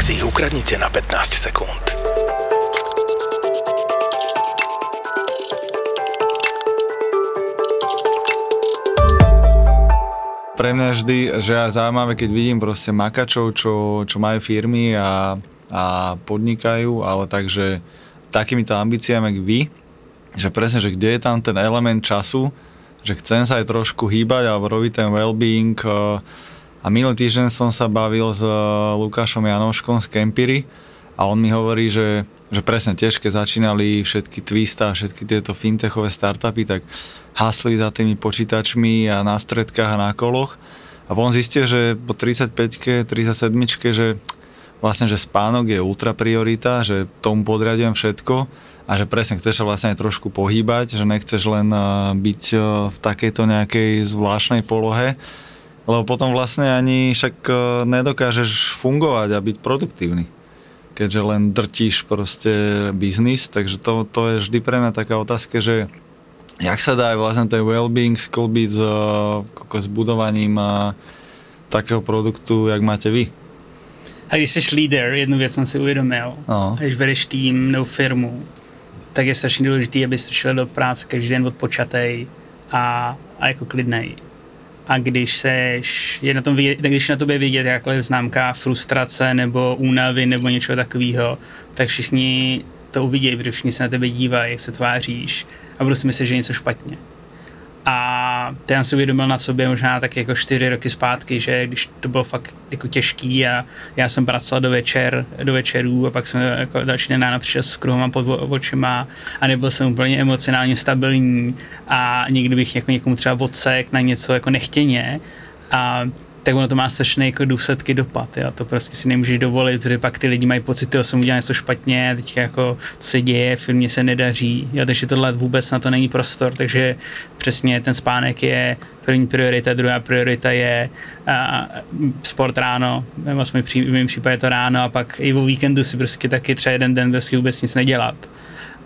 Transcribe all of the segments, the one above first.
si ich ukradnite na 15 sekúnd. Pre mňa vždy, že je zaujímavé, keď vidím proste makačov, čo, čo majú firmy a, a podnikajú, ale takže takýmito ambíciami, ako vy, že presne, že kde je tam ten element času, že chcem sa aj trošku hýbať alebo robiť ten well-being. Eh, a minulý týždeň som sa bavil s eh, Lukášom Janoškom z Kempiry a on mi hovorí, že, že presne tiež, keď začínali všetky Twista a všetky tieto fintechové startupy, tak hasli za tými počítačmi a na stredkách a na koloch. A on zistil, že po 35-ke, 37 že vlastne, že spánok je ultra priorita, že tomu podriadujem všetko a že presne chceš sa vlastne aj trošku pohýbať, že nechceš len eh, byť eh, v takejto nejakej zvláštnej polohe, lebo potom vlastne ani však eh, nedokážeš fungovať a byť produktívny keďže len drtíš proste biznis, takže to, to je vždy pre mňa taká otázka, že jak sa dá vlastne ten well-being sklbiť s, s budovaním takého produktu, jak máte vy? A když jsi líder, jednu věc jsem si uvědomil, no. když vedeš tým nebo firmu, tak je strašně důležité, abyste šel do práce každý den odpočatej a, a jako klidnej. A když seš, je na tom vidět, když na tobě vidět jakkoliv známka frustrace nebo únavy nebo něčeho takového, tak všichni to uvidí, protože všichni se na tebe dívají, jak se tváříš a budou si myslet, že je něco špatně. A to já si uvědomil na sobě možná tak jako čtyři roky zpátky, že když to bylo fakt jako těžký a já jsem pracoval do večer, do večerů a pak jsem jako další den ráno přišel s kruhama pod očima a nebyl jsem úplně emocionálně stabilní a někdy bych jako někomu třeba odsek na něco jako nechtěně. A tak ono to má strašné jako důsledky dopad. Jo. To prostě si nemůžeš dovolit, protože pak ty lidi mají pocit, že jsem udělal něco špatně, teď jako se děje, filmě se nedaří. Jo. Takže tohle vůbec na to není prostor, takže přesně ten spánek je první priorita, druhá priorita je a, sport ráno, vlastně v mém případě to ráno a pak i o víkendu si prostě taky třeba jeden den prostě vůbec nic nedělat.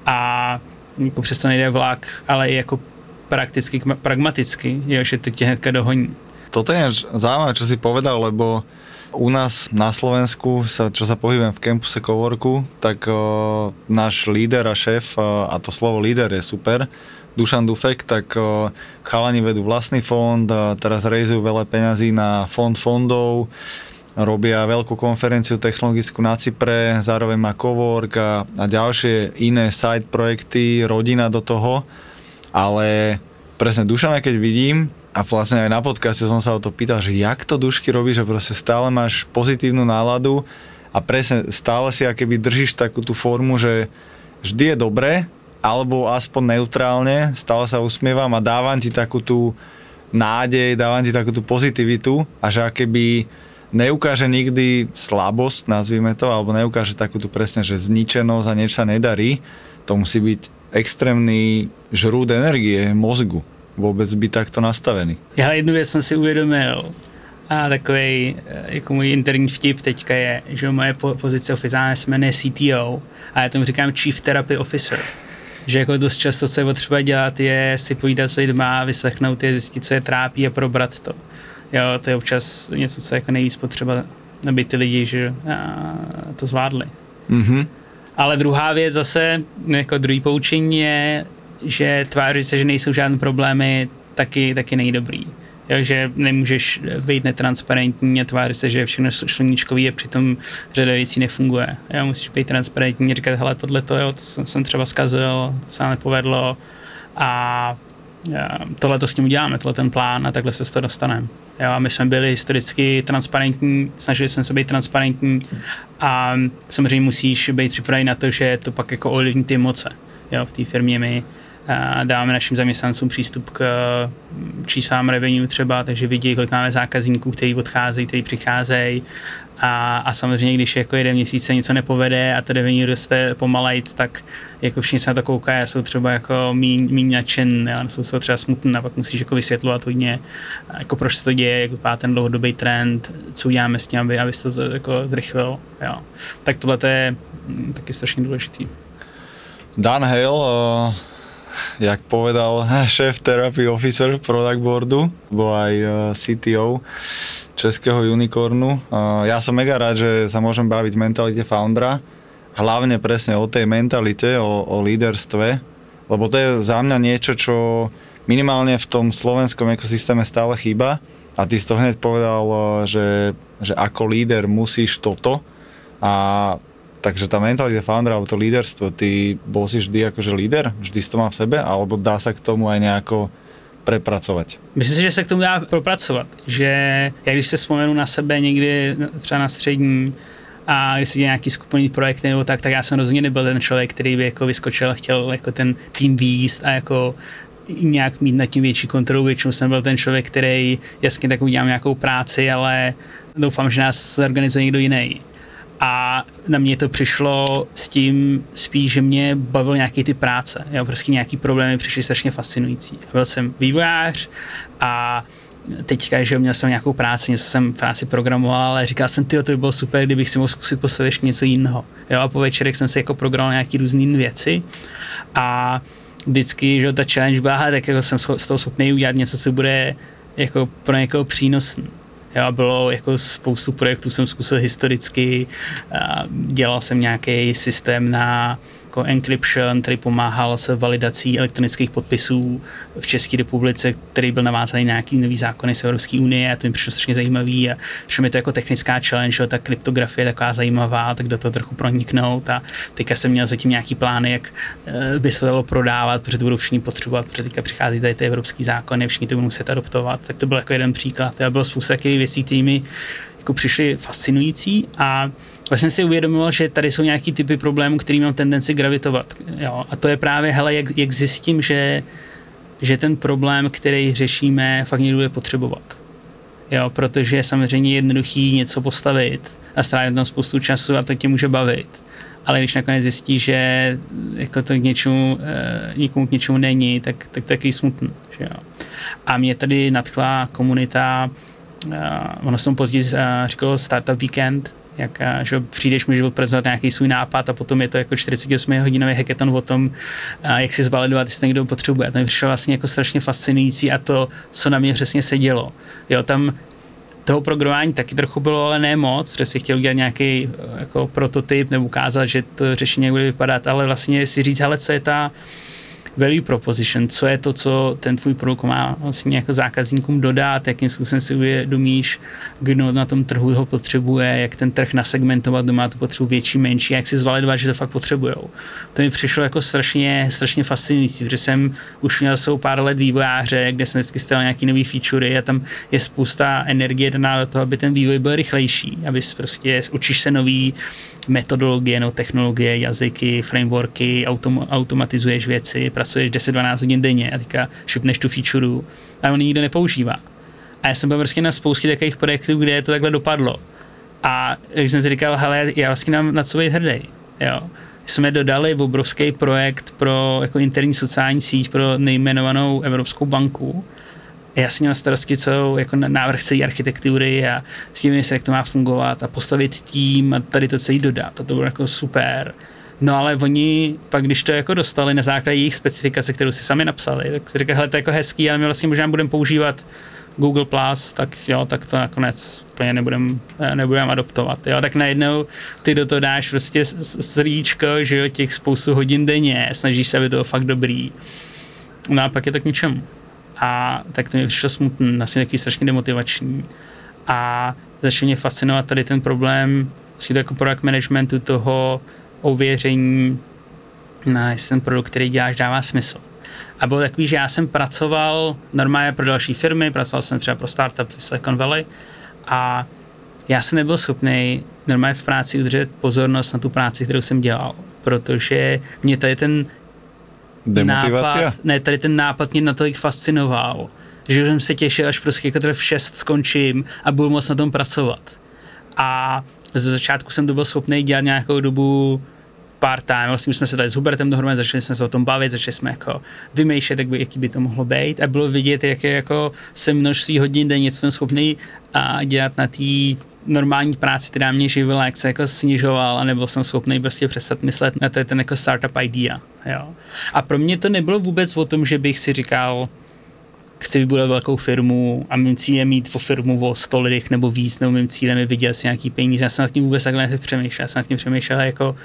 A jako přesto nejde vlak, ale i jako prakticky, pragmaticky, jo, že to tě hnedka dohoní. Toto je zaujímavé, čo si povedal, lebo u nás na Slovensku, sa, čo sa pohybujem v campuse Coworku, tak o, náš líder a šéf, o, a to slovo líder je super, Dušan Dufek, tak o, chalani vedú vlastný fond, a teraz rejzujú veľa peňazí na fond fondov, robia veľkú konferenciu technologickú na Cypre, zároveň má Cowork a, a ďalšie iné side projekty, rodina do toho, ale presne Dušana keď vidím, a vlastne aj na podcaste som sa o to pýtal, že jak to dušky robí, že proste stále máš pozitívnu náladu a presne stále si akéby držíš takú tú formu, že vždy je dobré, alebo aspoň neutrálne, stále sa usmievam a dávam ti takú tú nádej, dávam ti takú tú pozitivitu a že akéby neukáže nikdy slabosť, nazvime to, alebo neukáže takú tú presne, že zničenosť a niečo sa nedarí, to musí byť extrémny žrúd energie mozgu vůbec být takto nastavený. Já jednu věc jsem si uvědomil, a takový jako můj interní vtip teďka je, že moje pozice oficiálně se jmenuje CTO a já tomu říkám Chief Therapy Officer. Že jako dost často, co je potřeba dělat, je si povídat s lidma, vyslechnout je, zjistit, co je trápí a probrat to. Jo, to je občas něco, co je jako nejvíc potřeba, aby ty lidi že, to zvládli. Mm-hmm. Ale druhá věc zase, jako druhý poučení je že tváří se, že nejsou žádné problémy, taky, taky není dobrý. Jo, že nemůžeš být netransparentní a tvářit se, že všechno sluníčkový a přitom řada věcí nefunguje. Jo, musíš být transparentní, říkat, hele, tohle to, jsem třeba zkazil, to se nepovedlo a tohle to s ním uděláme, tohle ten plán a takhle se z toho dostaneme. Jo, a my jsme byli historicky transparentní, snažili jsme se být transparentní a samozřejmě musíš být připravený na to, že to pak jako ovlivní ty emoce. Jo, v té firmě my dáváme našim zaměstnancům přístup k číslám revenue třeba, takže vidí, kolik máme zákazníků, kteří odcházejí, kteří přicházejí. A, a samozřejmě, když jako jeden měsíc se něco nepovede a to revenue roste pomalejc, tak jako všichni se na to koukají a jsou třeba jako míň, míň jsou, jsou třeba smutný a pak musíš jako vysvětlovat hodně, jako proč se to děje, jak vypadá ten dlouhodobý trend, co uděláme s tím, aby, aby se to jako zrychlil. Jo. Tak tohle je mm, taky strašně důležitý. Dan Hale, uh jak povedal šéf therapy officer product boardu, bol aj eh, CTO českého unicornu. Eh, ja som mega rád, že sa môžem baviť mentalite foundera, hlavne presne o tej mentalite, o, o líderstve, lebo to je za mňa niečo, čo minimálne v tom slovenskom ekosystéme stále chýba. A ty si to hneď povedal, eh, že, že ako líder musíš toto a Takže tá mentalita foundera, alebo to líderstvo, ty bol si vždy akože líder? Vždy si to má v sebe? Alebo dá sa k tomu aj nejako prepracovat? Myslím si, že se k tomu dá propracovat. Že já když se vzpomenu na sebe někdy třeba na střední, a když si nějaký skupinný projekt nebo tak, tak já jsem rozhodně nebyl ten člověk, který by jako vyskočil a chtěl jako ten tým výst a jako nějak mít nad tím větší kontrolu. Většinou jsem byl ten člověk, který jasně tak udělám nějakou práci, ale doufám, že nás zorganizuje někdo jiný. A na mě to přišlo s tím spíš, že mě bavil nějaký ty práce. Jo, prostě nějaký problémy přišly strašně fascinující. Byl jsem vývojář a teďka, že měl jsem nějakou práci, něco jsem práci programoval, ale říkal jsem, ty, to by bylo super, kdybych si mohl zkusit postavit ještě něco jiného. Jo, a po večerech jsem si jako programoval nějaký různé věci a vždycky, že ta challenge byla, tak jako jsem z toho schopný udělat něco, co bude jako pro někoho přínosný. Jo, bylo jako spoustu projektů jsem zkusil historicky, dělal jsem nějaký systém na jako encryption, který pomáhal s validací elektronických podpisů v České republice, který byl navázaný na nějaký nový zákony z Evropské unie a to mi přišlo strašně zajímavý a přišlo mi to jako technická challenge, ta kryptografie je taková zajímavá, tak do toho trochu proniknout a teďka jsem měl zatím nějaký plány, jak eh, by se dalo prodávat, protože to budou všichni potřebovat, protože teďka přichází tady ty evropské zákony, všichni to budou muset adoptovat, tak to byl jako jeden příklad. A bylo spousta věcí, které mi jako přišly fascinující a vlastně si uvědomil, že tady jsou nějaký typy problémů, který mám tendenci gravitovat. Jo? A to je právě, hele, jak, jak zjistím, že, že ten problém, který řešíme, fakt někdo bude potřebovat. Jo, protože je samozřejmě jednoduchý něco postavit a strávit tam spoustu času a to tě může bavit. Ale když nakonec zjistí, že jako to k něčemu, e, nikomu k něčemu není, tak, tak taky smutný. Že jo. A mě tady nadchla komunita, e, ono se tomu později e, říkalo Startup Weekend, jak že přijdeš mi život prezentovat nějaký svůj nápad a potom je to jako 48 hodinový hackathon o tom, jak si zvalidovat, jestli někdo potřebuje. To mi přišlo vlastně jako strašně fascinující a to, co na mě přesně sedělo. Jo, tam toho programování taky trochu bylo, ale ne moc, že si chtěl udělat nějaký jako prototyp nebo ukázat, že to řešení bude vypadat, ale vlastně si říct, ale co je ta, value proposition, co je to, co ten tvůj produkt má vlastně jako zákazníkům dodat, jakým způsobem si uvědomíš, kdo na tom trhu ho potřebuje, jak ten trh nasegmentovat, kdo má tu potřebu větší, menší, jak si zvalidovat, že to fakt potřebujou. To mi přišlo jako strašně, strašně fascinující, protože jsem už měl svou pár let vývojáře, kde jsem vždycky stál nějaký nový featurey a tam je spousta energie daná do toho, aby ten vývoj byl rychlejší, aby prostě učíš se nový metodologie, no technologie, jazyky, frameworky, autom, automatizuješ věci, pracuješ 10-12 hodin denně a teďka šupneš tu feature a on nikdo nepoužívá. A já jsem byl prostě na spoustě takových projektů, kde to takhle dopadlo. A jak jsem si říkal, hele, já vlastně mám na co být hrdý. Jo. Jsme dodali obrovský projekt pro jako interní sociální síť pro nejmenovanou Evropskou banku. Já jsem měl starosti co jako návrh celé architektury a s tím, jak to má fungovat a postavit tým a tady to celý dodat. A to bylo jako super. No ale oni pak, když to jako dostali na základě jejich specifikace, kterou si sami napsali, tak si říkali, hele, to je jako hezký, ale my vlastně možná budeme používat Google+, Plus, tak jo, tak to nakonec úplně nebudem, eh, nebudem adoptovat. Jo, tak najednou ty do toho dáš prostě srdíčko, že jo, těch spoustu hodin denně, snažíš se, aby to bylo fakt dobrý. No a pak je to k ničemu. A tak to mi přišlo smutný, vlastně taky strašně demotivační. A začal mě fascinovat tady ten problém, si to jako product managementu toho, ověření, na jestli ten produkt, který děláš, dává smysl. A bylo takový, že já jsem pracoval normálně pro další firmy, pracoval jsem třeba pro startup v Silicon Valley a já jsem nebyl schopný normálně v práci udržet pozornost na tu práci, kterou jsem dělal, protože mě tady ten Demotivace? ne, tady ten nápad mě natolik fascinoval, že jsem se těšil, až prostě jako v 6 skončím a budu moct na tom pracovat. A ze začátku jsem to byl schopný dělat nějakou dobu part-time. Vlastně už jsme se tady s Hubertem dohromady, začali jsme se o tom bavit, začali jsme jako vymýšlet, jak by, jaký by to mohlo být a bylo vidět, jak je jako se množství hodin denně, co jsem schopný a dělat na té normální práci, která mě živila, jak se jako snižoval, a nebyl jsem schopný prostě přestat myslet na to, ten jako startup idea. Jo. A pro mě to nebylo vůbec o tom, že bych si říkal, chci vybudovat velkou firmu a mým cílem je mít o firmu o 100 lidech nebo víc, nebo mým cílem je vydělat si nějaký peníze. Já jsem nad tím vůbec takhle nepřemýšlel. Já jsem nad tím přemýšlel jako,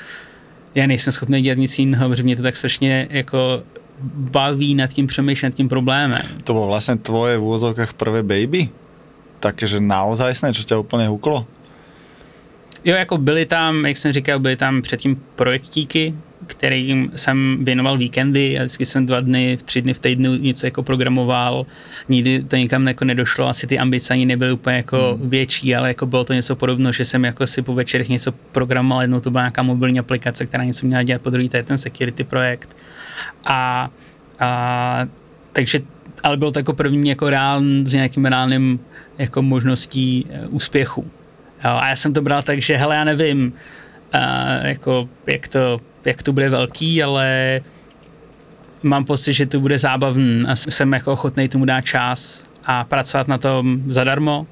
já nejsem schopný dělat nic jiného, protože mě to tak strašně jako baví nad tím přemýšlet, nad tím problémem. To bylo vlastně tvoje v úvozovkách prvé baby? Také, že naozaj sne, čo tě úplně huklo? Jo, jako byly tam, jak jsem říkal, byly tam předtím projektíky, kterým jsem věnoval víkendy a vždycky jsem dva dny, tři dny v týdnu něco jako programoval. Nikdy to nikam jako nedošlo, asi ty ambice ani nebyly úplně jako hmm. větší, ale jako bylo to něco podobného, že jsem jako si po večerech něco programoval, jednou to byla nějaká mobilní aplikace, která něco měla dělat, po druhý to je ten security projekt. A, a takže ale bylo to jako první jako reál, s nějakým reálným jako možností eh, úspěchu. Jo, a já jsem to bral tak, že hele, já nevím, uh, jako, jak, to, jak to bude velký, ale mám pocit, že to bude zábavný a jsem jako ochotný tomu dát čas a pracovat na tom zadarmo.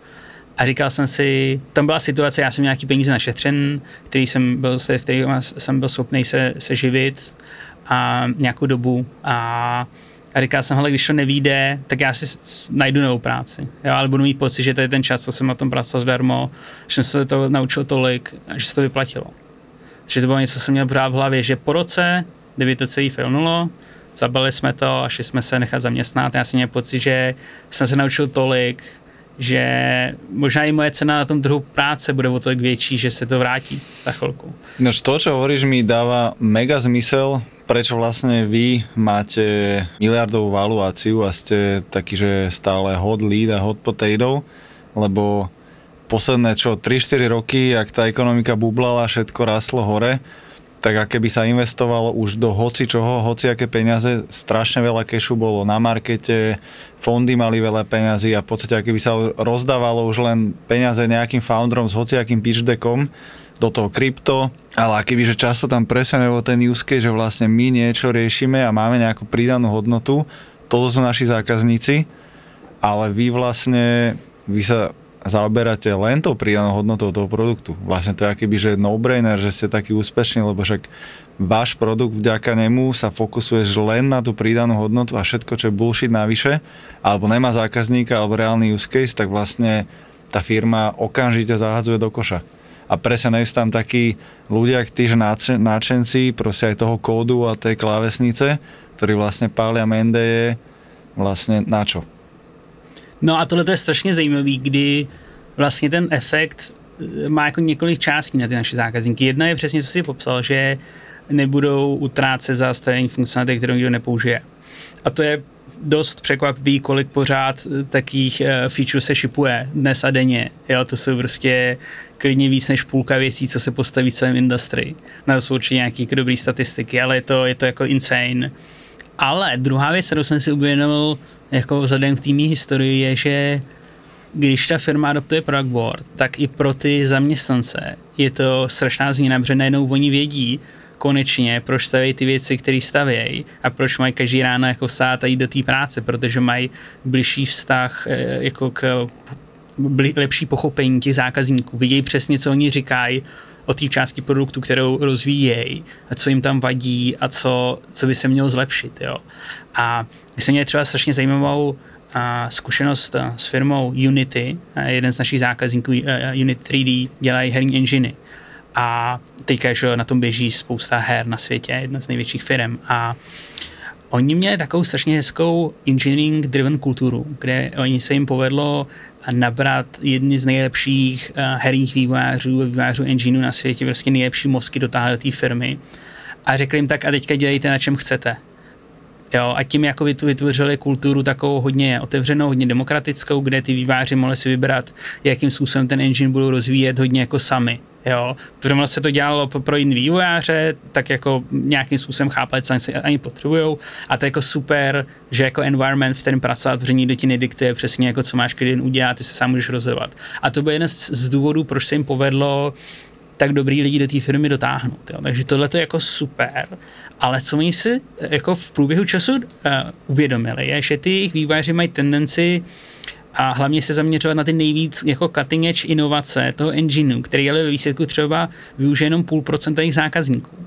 A říkal jsem si, tam byla situace, já jsem nějaký peníze našetřen, který jsem byl, který jsem byl schopný se, se živit a nějakou dobu a a říkal jsem, hele, když to nevíde, tak já si najdu novou práci. Jo, ale budu mít pocit, že to je ten čas, co jsem na tom pracoval zdarmo, že jsem se to naučil tolik, že se to vyplatilo. Že to bylo něco, co jsem měl brát v hlavě, že po roce, kdyby to celý filnulo, zabili jsme to a šli jsme se nechat zaměstnat. Já jsem měl pocit, že jsem se naučil tolik, že možná i moje cena na tom trhu práce bude o tolik větší, že se to vrátí za chvilku. No to, čo hovoríš, mi dáva mega zmysel, prečo vlastne vy máte miliardovú valuáciu a ste taký, že stále hot lead a hot potato, lebo posledné čo, 3-4 roky, ak tá ekonomika bublala, všetko rastlo hore, tak a keby sa investovalo už do hoci čoho, hoci aké peniaze, strašne veľa kešu bolo na markete, fondy mali veľa peňazí a v podstate keby sa rozdávalo už len peniaze nejakým founderom s hociakým pitch deckom, do toho krypto, ale kebyže často tam preseneme o ten use case, že vlastne my niečo riešime a máme nejakú pridanú hodnotu, toto sú naši zákazníci, ale vy vlastne, vy sa zaoberáte len tou pridanou hodnotou toho produktu. Vlastne to je akýby, že no-brainer, že ste taký úspešní, lebo však váš produkt vďaka nemu sa fokusuješ len na tú pridanú hodnotu a všetko, čo je bullshit navyše, alebo nemá zákazníka alebo reálny use case, tak vlastne tá firma okamžite zahadzuje do koša a presne sú tam takí ľudia, že náčenci proste aj toho kódu a tej klávesnice, ktorí vlastne pália Mendeje vlastně na čo? No a tohle je strašně zajímavý, kdy vlastně ten efekt eh, má jako několik částí na ty naše zákazníky. Jedna je přesně, co si popsal, že nebudou utrácet za stavění funkcionality, kterou nikdo nepoužije. A to je dost překvapivý, kolik pořád eh, takých uh, feature se šipuje dnes a denně. Jo, to jsou prostě klidně víc než půlka věcí, co se postaví v celém industrii. Na to jsou určitě nějaké jako dobré statistiky, ale je to, je to jako insane. Ale druhá věc, kterou jsem si uvědomil jako vzhledem k týmní historii, je, že když ta firma adoptuje product board, tak i pro ty zaměstnance je to strašná změna, protože najednou oni vědí, konečně, proč staví ty věci, které stavějí a proč mají každý ráno jako stát a jít do té práce, protože mají blížší vztah eh, jako k lepší pochopení těch zákazníků. Vidějí přesně, co oni říkají o té části produktu, kterou rozvíjejí, co jim tam vadí a co, co by se mělo zlepšit. Jo. A jsem měl třeba strašně zajímavou a zkušenost s firmou Unity, jeden z našich zákazníků Unity 3D, dělají herní enginy a teďka že na tom běží spousta her na světě, jedna z největších firm a oni měli takovou strašně hezkou engineering driven kulturu, kde oni se jim povedlo nabrat jedny z nejlepších uh, herních vývojářů, vývojářů engineů na světě, prostě nejlepší mozky do té firmy a řekli jim tak a teďka dělejte na čem chcete. Jo, a tím jako vytvořili kulturu takovou hodně otevřenou, hodně demokratickou, kde ty výváři mohli si vybrat, jakým způsobem ten engine budou rozvíjet hodně jako sami jo, protože se to dělalo pro jiný vývojáře, tak jako nějakým způsobem chápali, co ani, ani potřebujou a to je jako super, že jako environment, v kterém pracovat, protože nikdo ti nediktuje přesně jako co máš kdy udělat, ty se sám můžeš rozhodovat. A to byl jeden z, z důvodů, proč se jim povedlo tak dobrý lidi do té firmy dotáhnout. Jo. Takže tohle je jako super. Ale co oni si jako v průběhu času uh, uvědomili, je, že ty jejich vývojáři mají tendenci a hlavně se zaměřovat na ty nejvíc jako cutting edge inovace toho engineu, který ale ve výsledku třeba využije jenom půl procenta jejich zákazníků.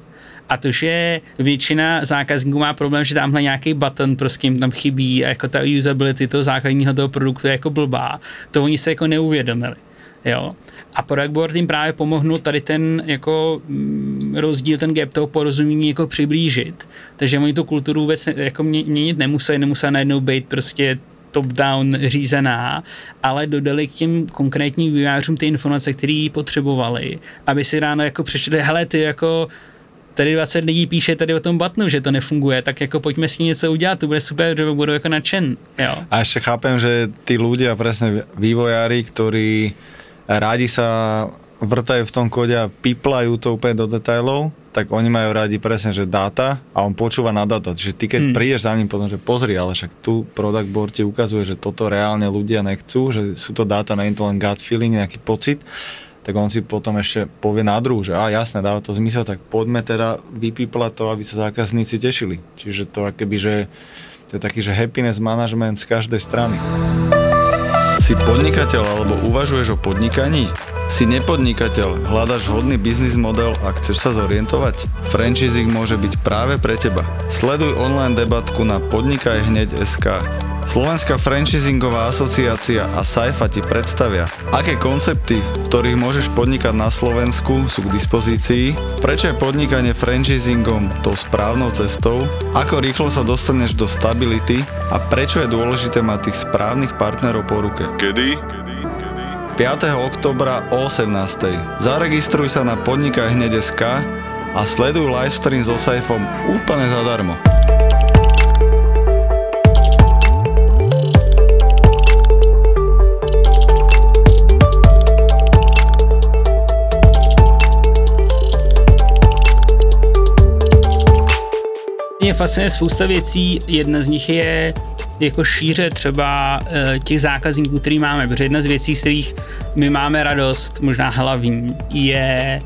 A to, že většina zákazníků má problém, že tamhle nějaký button prostě jim tam chybí a jako ta usability toho základního toho produktu je jako blbá, to oni se jako neuvědomili. Jo? A Board jim právě pomohl tady ten jako mm, rozdíl, ten gap toho porozumění jako přiblížit. Takže oni tu kulturu vůbec jako měnit nemuseli, nemuseli najednou být prostě top-down řízená, ale dodali k těm konkrétním vývářům ty informace, které potřebovali, aby si ráno jako přečetli, hele, ty jako tady 20 lidí píše tady o tom batnu, že to nefunguje, tak jako pojďme si něco udělat, to bude super, že budou jako nadšen. Jo. A ještě chápem, že ty ľudia, presne vývojári, ktorí rádi sa vrtajú v tom kóde a piplajú to úplne do detailov, tak oni majú radi presne, že dáta a on počúva na dáta. Čiže ty keď hmm. prídeš za ním potom, že pozri, ale však tu product board ti ukazuje, že toto reálne ľudia nechcú, že sú to dáta, nie je to len gut feeling, nejaký pocit, tak on si potom ešte povie na druhu, že a jasné, dáva to zmysel, tak poďme teda vypíplať to, aby sa zákazníci tešili. Čiže to akoby, že to je taký, že happiness management z každej strany. Si podnikateľ alebo uvažuješ o podnikaní? Si nepodnikateľ, hľadaš vhodný biznis model a chceš sa zorientovať? Franchising môže byť práve pre teba. Sleduj online debatku na podnikajhneď.sk. Slovenská franchisingová asociácia a Saifa ti predstavia, aké koncepty, v ktorých môžeš podnikať na Slovensku, sú k dispozícii, prečo je podnikanie franchisingom tou správnou cestou, ako rýchlo sa dostaneš do stability a prečo je dôležité mať tých správnych partnerov po ruke. Kedy? 5. oktobra o 18. Zaregistruj sa na Podnikaj hneď.sk a sleduj livestream so Saifom úplne zadarmo. Mě fascinuje spousta věcí, jedna z nich je jako šíře třeba uh, těch zákazníků, který máme, protože jedna z věcí, z kterých my máme radost, možná hlavní, je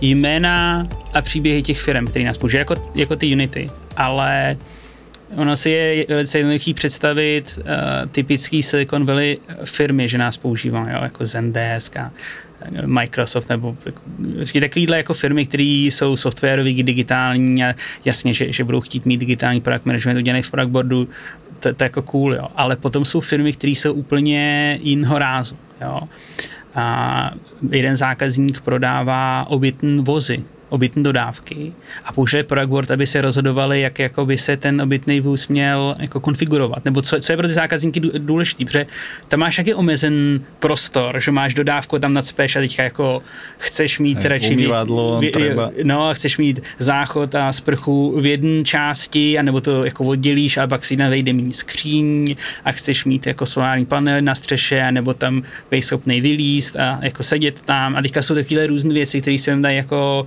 jména a příběhy těch firm, které nás používají, jako, jako ty Unity, ale ono si je velice jednoduchý představit uh, typický Silicon Valley firmy, že nás používají, jako Zendesk a Microsoft nebo vlastně takovýhle jako firmy, které jsou softwarový, digitální a jasně, že, že budou chtít mít digitální product management udělaný v product boardu, to, to je jako cool, jo. Ale potom jsou firmy, které jsou úplně jiného rázu, jo. A jeden zákazník prodává obytné vozy, obytné dodávky. A použije product board, aby se rozhodovali, jak jako by se ten obytný vůz měl jako konfigurovat, nebo co, co je pro ty zákazníky důležité, protože tam máš taky omezen prostor, že máš dodávku tam nadspeš a teďka jako chceš mít radši umývadlo, vě, třeba. no, chceš mít záchod a sprchu v jedné části, anebo to jako oddělíš a pak si navejde mít skříň a chceš mít jako solární panel na střeše, nebo tam být schopný vylíst a jako sedět tam. A teďka jsou takové různé věci, které se dají jako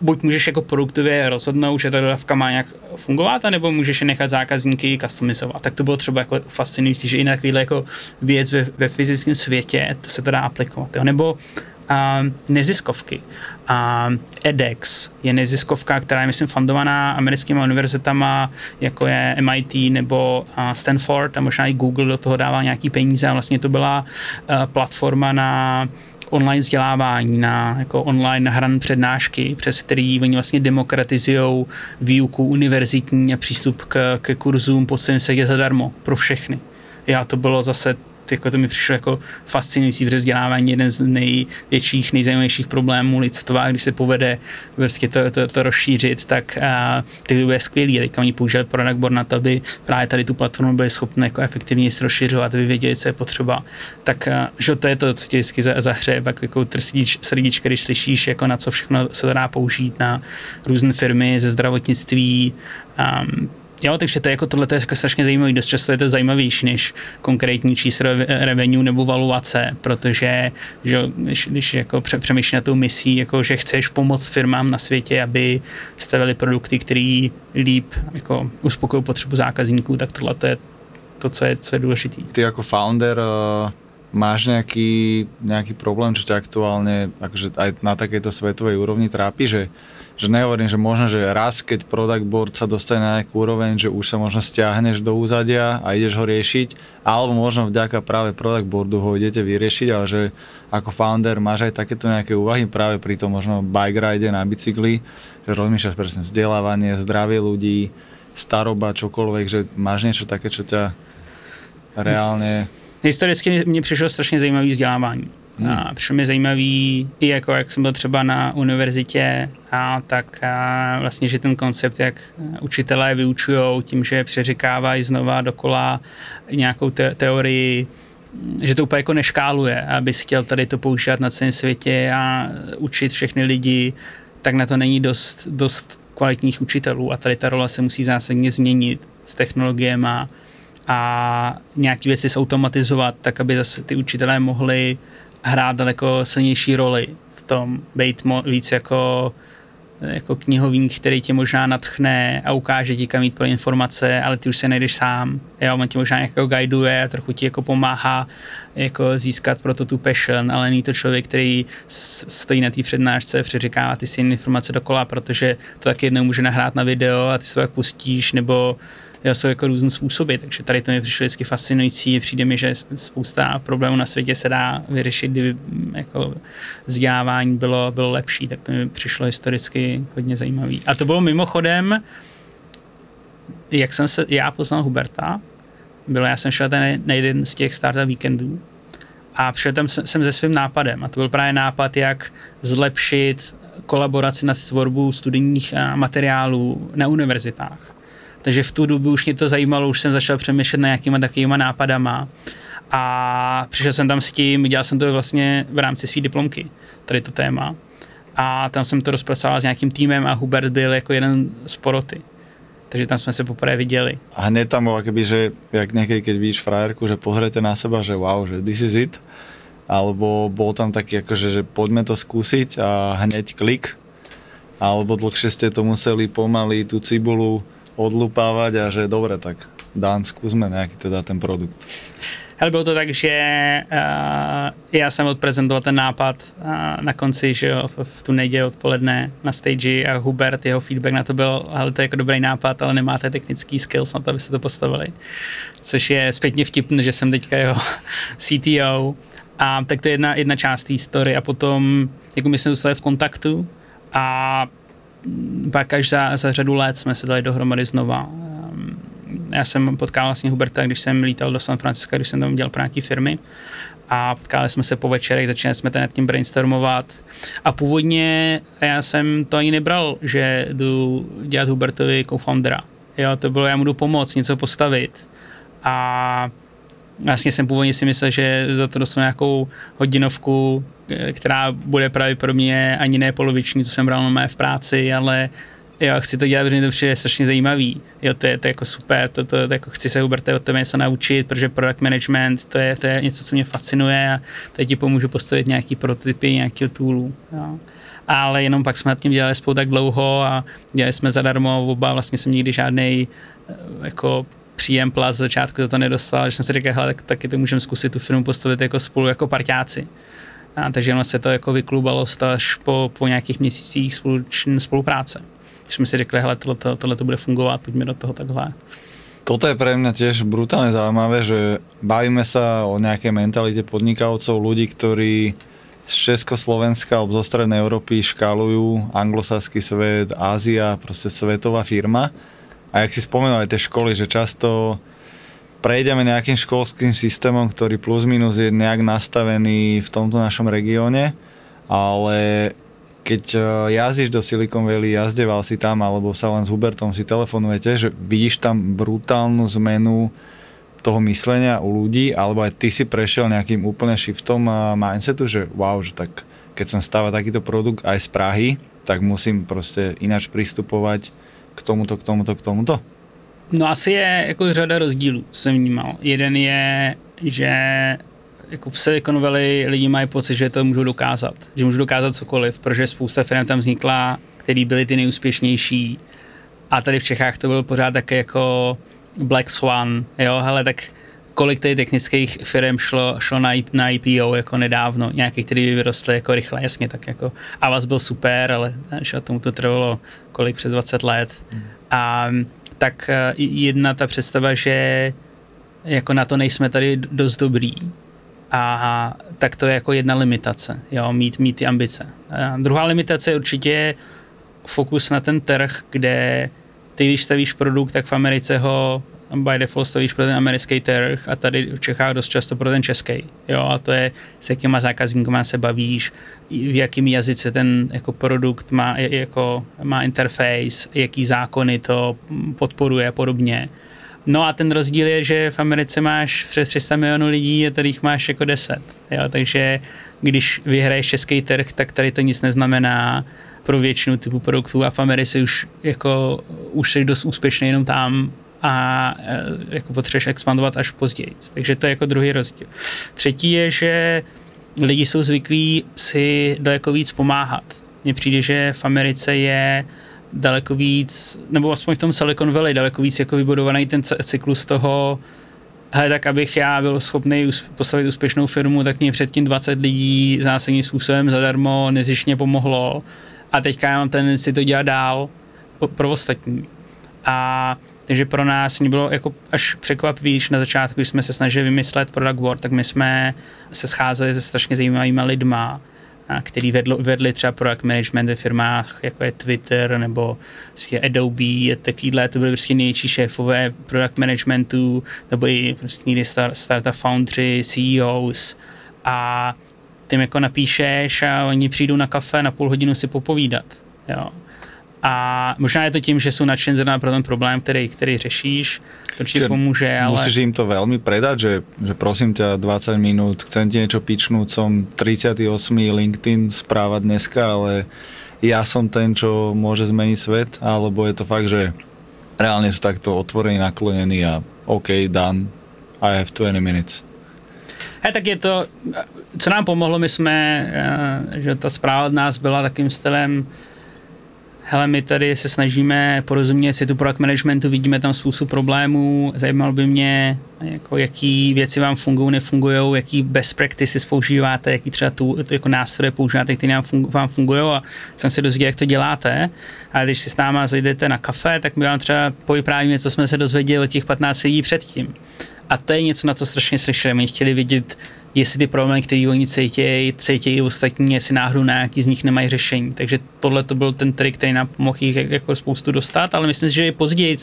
buď můžeš jako produktivě rozhodnout, že ta dodávka má nějak fungovat, nebo můžeš je nechat zákazníky customizovat. Tak to bylo třeba jako fascinující, že i na jako věc ve, ve fyzickém světě to se to dá aplikovat. Jo. Nebo a, neziskovky. A edX je neziskovka, která je, myslím, fundovaná americkými univerzitama, jako je MIT nebo Stanford a možná i Google do toho dával nějaký peníze a vlastně to byla platforma na online vzdělávání, na jako online nahrané přednášky, přes který oni vlastně demokratizují výuku univerzitní a přístup k, k kurzům po celém světě zadarmo pro všechny. Já to bylo zase jako to mi přišlo jako fascinující, protože vzdělávání jeden z největších, nejzajímavějších problémů lidstva, když se povede prostě to, to, to rozšířit, tak a, to bude skvělý. A teďka oni použili product board na to, aby právě tady tu platformu byli schopni jako efektivně se rozšiřovat, aby věděli, co je potřeba. Tak a, že to je to, co tě vždycky zahřeje, pak jako trsíč srdíčka, když slyšíš, jako na co všechno se dá použít na různé firmy ze zdravotnictví, um, Jo, takže to je jako tohle to je jako strašně zajímavý, dost často je to zajímavější než konkrétní číslo revenue nebo valuace, protože že, když, když jako přemýšlíš na tou misí, jako že chceš pomoct firmám na světě, aby stavili produkty, které líp jako uspokojí potřebu zákazníků, tak tohle to je to, co je, co je důležitý. Ty jako founder uh, máš nějaký, nějaký problém, čo ťa aktuálne akože aj na takejto svetovej úrovni trápi, že že nehovorím, že možno, že raz, keď product board sa dostane na nejakú úroveň, že už sa možno stiahneš do úzadia a ideš ho riešiť, alebo možno vďaka práve product boardu ho idete vyriešiť, ale že ako founder máš aj takéto nejaké úvahy práve pri tom možno bike ride na bicykli, že rozmýšľaš presne vzdelávanie, zdravie ľudí, staroba, čokoľvek, že máš niečo také, čo ťa reálne... Historicky mně přišlo strašně zajímavé vzdělávání. Hmm. A přišlo mi zajímavý, i jako jak jsem byl třeba na univerzitě, a tak a vlastně, že ten koncept, jak učitelé vyučují tím, že přeřekávají znova dokola nějakou te- teorii, že to úplně jako neškáluje, aby chtěl tady to používat na celém světě a učit všechny lidi, tak na to není dost, dost kvalitních učitelů a tady ta rola se musí zásadně změnit s technologiemi a nějaké věci zautomatizovat, tak aby zase ty učitelé mohli hrát daleko silnější roli v tom, být mo- víc jako jako knihovník, který tě možná natchne a ukáže ti, kam jít pro informace, ale ty už se nejdeš sám. Jo, on tě možná jako guiduje a trochu ti jako pomáhá jako získat pro to tu passion, ale není to člověk, který stojí na té přednášce, přeříká ty si informace dokola, protože to taky jednou může nahrát na video a ty se jak pustíš, nebo jsou jako různé způsoby, takže tady to mi přišlo vždycky fascinující, přijde mi, že spousta problémů na světě se dá vyřešit, kdyby mm, jako vzdělávání bylo, bylo lepší, tak to mi přišlo historicky hodně zajímavý. A to bylo mimochodem, jak jsem se, já poznal Huberta, bylo, já jsem šel ten, na jeden z těch startup víkendů a přišel tam jsem se svým nápadem a to byl právě nápad, jak zlepšit kolaboraci nad tvorbou studijních materiálů na univerzitách. Takže v tu dobu už mě to zajímalo, už jsem začal přemýšlet na nějakýma takovýma nápadama. A přišel jsem tam s tím, dělal jsem to vlastně v rámci své diplomky, tady to téma. A tam jsem to rozpracoval s nějakým týmem a Hubert byl jako jeden z poroty. Takže tam jsme se poprvé viděli. A hned tam bylo keby, že jak někdy, keď vidíš frajerku, že pozriete na seba, že wow, že this is it. Alebo bol tam taký akože, že poďme to skúsiť a hneď klik. Alebo dlhšie ste to museli pomaly tú cibulu odlupávať a že dobre, tak dán, skúsme nejaký teda ten produkt. Hele, bylo to tak, že uh, já jsem odprezentoval ten nápad uh, na konci, že jo, v, v tu neděli odpoledne na stage a Hubert, jeho feedback na to byl, ale to je jako dobrý nápad, ale nemáte technický skills na to, abyste to postavili. Což je zpětně vtipné, že jsem teďka jeho CTO. A tak to je jedna, jedna část té story a potom, jako my jsme dostali v kontaktu a pak až za, za řadu let jsme se dali dohromady znova. Ehm, já jsem potkal vlastně Huberta, když jsem lítal do San Francisca, když jsem tam dělal pro nějaké firmy a potkali jsme se po večerech, začali jsme ten nad tím brainstormovat a původně já jsem to ani nebral, že jdu dělat Hubertovi co-foundera. Jo, to bylo, já mu jdu pomoct, něco postavit a vlastně jsem původně si myslel, že za to dostanu nějakou hodinovku, eh, která bude pravděpodobně ani ne poloviční, co jsem bral na v práci, ale jo, chci to dělat, protože to přijde strašně zajímavý. Jo, to je, to je jako super, to, to, to jako chci se Huberte od tebe něco naučit, protože product management, to je, to je něco, co mě fascinuje a teď ti pomůžu postavit nějaký prototypy, nějakého toolu. Jo. Ale jenom pak jsme nad tím dělali spolu tak dlouho a dělali jsme zadarmo, oba vlastně jsem nikdy žádný eh, jako příjem plat z začátku za to nedostal, že jsem si říkal, hele, tak, taky to můžeme zkusit tu firmu postavit jako spolu jako parťáci. A, takže ono se to jako vyklubalo až po, po nějakých měsících spolučn, spolupráce. Když jsme si řekli, hele, tohle, tohle to bude fungovat, pojďme do toho takhle. Toto je pre mňa tiež brutálne zaujímavé, že bavíme sa o nejakej mentalite podnikavcov, ľudí, ktorí z Československa alebo zo strednej Európy škálujú anglosaský svet, Ázia, proste svetová firma a jak si spomenul aj tie školy, že často prejdeme nejakým školským systémom, ktorý plus minus je nejak nastavený v tomto našom regióne, ale keď e, jazdíš do Silicon Valley, jazdeval si tam, alebo sa len s Hubertom si telefonujete, že vidíš tam brutálnu zmenu toho myslenia u ľudí, alebo aj ty si prešiel nejakým úplne shiftom mindsetu, že wow, že tak keď som stáva takýto produkt aj z Prahy, tak musím proste ináč pristupovať k tomuto, k tomuto, k tomuto? No asi je jako řada rozdílů, co jsem vnímal. Jeden je, že jako v Silicon Valley lidi mají pocit, že to můžou dokázat, že můžou dokázat cokoliv, protože spousta firm tam vznikla, který byly ty nejúspěšnější a tady v Čechách to byl pořád také jako Black Swan, jo, hele, tak kolik tady technických firm šlo, šlo na, na IPO jako nedávno, nějakých, který vyrostly jako rychle, jasně, tak jako Avas byl super, ale že tomu to trvalo kolik přes 20 let. Mm. A tak eh, jedna ta představa, že jako na to nejsme tady dost dobrý, a tak to je jako jedna limitace, jo, mít, mít ty ambice. A druhá limitace je určitě fokus na ten trh, kde ty, když stavíš produkt, tak v Americe ho by default stavíš pro ten americký trh a tady v Čechách dost často pro ten český. Jo, a to je, s jakýma zákazníkama se bavíš, v jakým jazyce ten jako produkt má, jako, má interface, jaký zákony to podporuje a podobně. No a ten rozdíl je, že v Americe máš přes 300 milionů lidí a tady jich máš jako 10. Jo, takže když vyhraješ český trh, tak tady to nic neznamená pro většinu typu produktů a v Americe už jako už jsi dost úspěšný jenom tam a e, jako potřebuješ expandovat až později. Takže to je jako druhý rozdíl. Třetí je, že lidi jsou zvyklí si daleko víc pomáhat. Mně přijde, že v Americe je daleko víc, nebo aspoň v tom Silicon Valley daleko víc jako vybudovaný ten cyklus toho, hele, tak abych já byl schopný postavit úspěšnou firmu, tak mě předtím 20 lidí zásadním způsobem zadarmo nezišně pomohlo a teďka já mám tendenci to dělat dál pro ostatní. A takže pro nás bylo jako až překvapivý, když na začátku, když jsme se snažili vymyslet Product World, tak my jsme se scházeli se strašně zajímavými lidma, který vedlo, vedli třeba product management ve firmách, jako je Twitter nebo prostě Adobe, takovýhle, to byly prostě největší šéfové product managementu, nebo i prostě někdy start, startup foundry, CEOs a tím jako napíšeš a oni přijdou na kafe na půl hodinu si popovídat. Jo. A možná je to tím, že jsou nadšen pro ten problém, který, který řešíš, to určitě pomůže, ale... Musíš im to veľmi predať, že, že prosím ťa 20 minút, chcem ti niečo pičnúť, som 38. LinkedIn správa dneska, ale ja som ten, čo môže zmeniť svet, alebo je to fakt, že reálne sú takto otvorení, naklonení a OK, done, I have 20 minutes. He, tak je to, co nám pomohlo, my jsme, eh, že ta zpráva od nás byla takým stylem, hele, my tady se snažíme porozumět si tu product managementu, vidíme tam spoustu problémů, zajímalo by mě, jako jaký věci vám fungují, nefungují, jaký best practices používáte, jaký třeba tu, jako nástroje používáte, které vám fungují a jsem se dozvěděl, jak to děláte. A když si s náma zajdete na kafe, tak my vám třeba povyprávíme, co jsme se dozvěděli těch 15 lidí předtím. A to je něco, na co strašně slyšeli. My chtěli vidět, jestli ty problémy, které oni cítějí, cítějí ostatní, jestli náhodou nějaký z nich nemají řešení. Takže tohle to byl ten trik, který nám pomohl jich jako spoustu dostat, ale myslím si, že je později,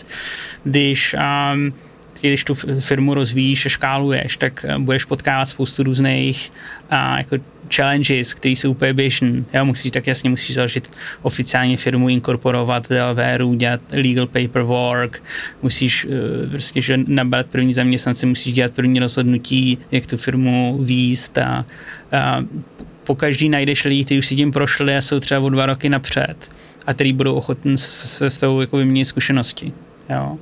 když um, když tu firmu rozvíjíš a škáluješ, tak eh, budeš potkávat spoustu různých a, jako challenges, které jsou úplně běžné. Já musíš tak jasně musíš založit oficiální firmu, inkorporovat Delaware, dělat legal paperwork, musíš uh, prostě, že nabrat první zaměstnance, musíš dělat první rozhodnutí, jak tu firmu výst a, a po každý najdeš lidi, kteří už si tím prošli a jsou třeba o dva roky napřed a který budou ochotní se s tou jako vyměnit zkušenosti. Jo.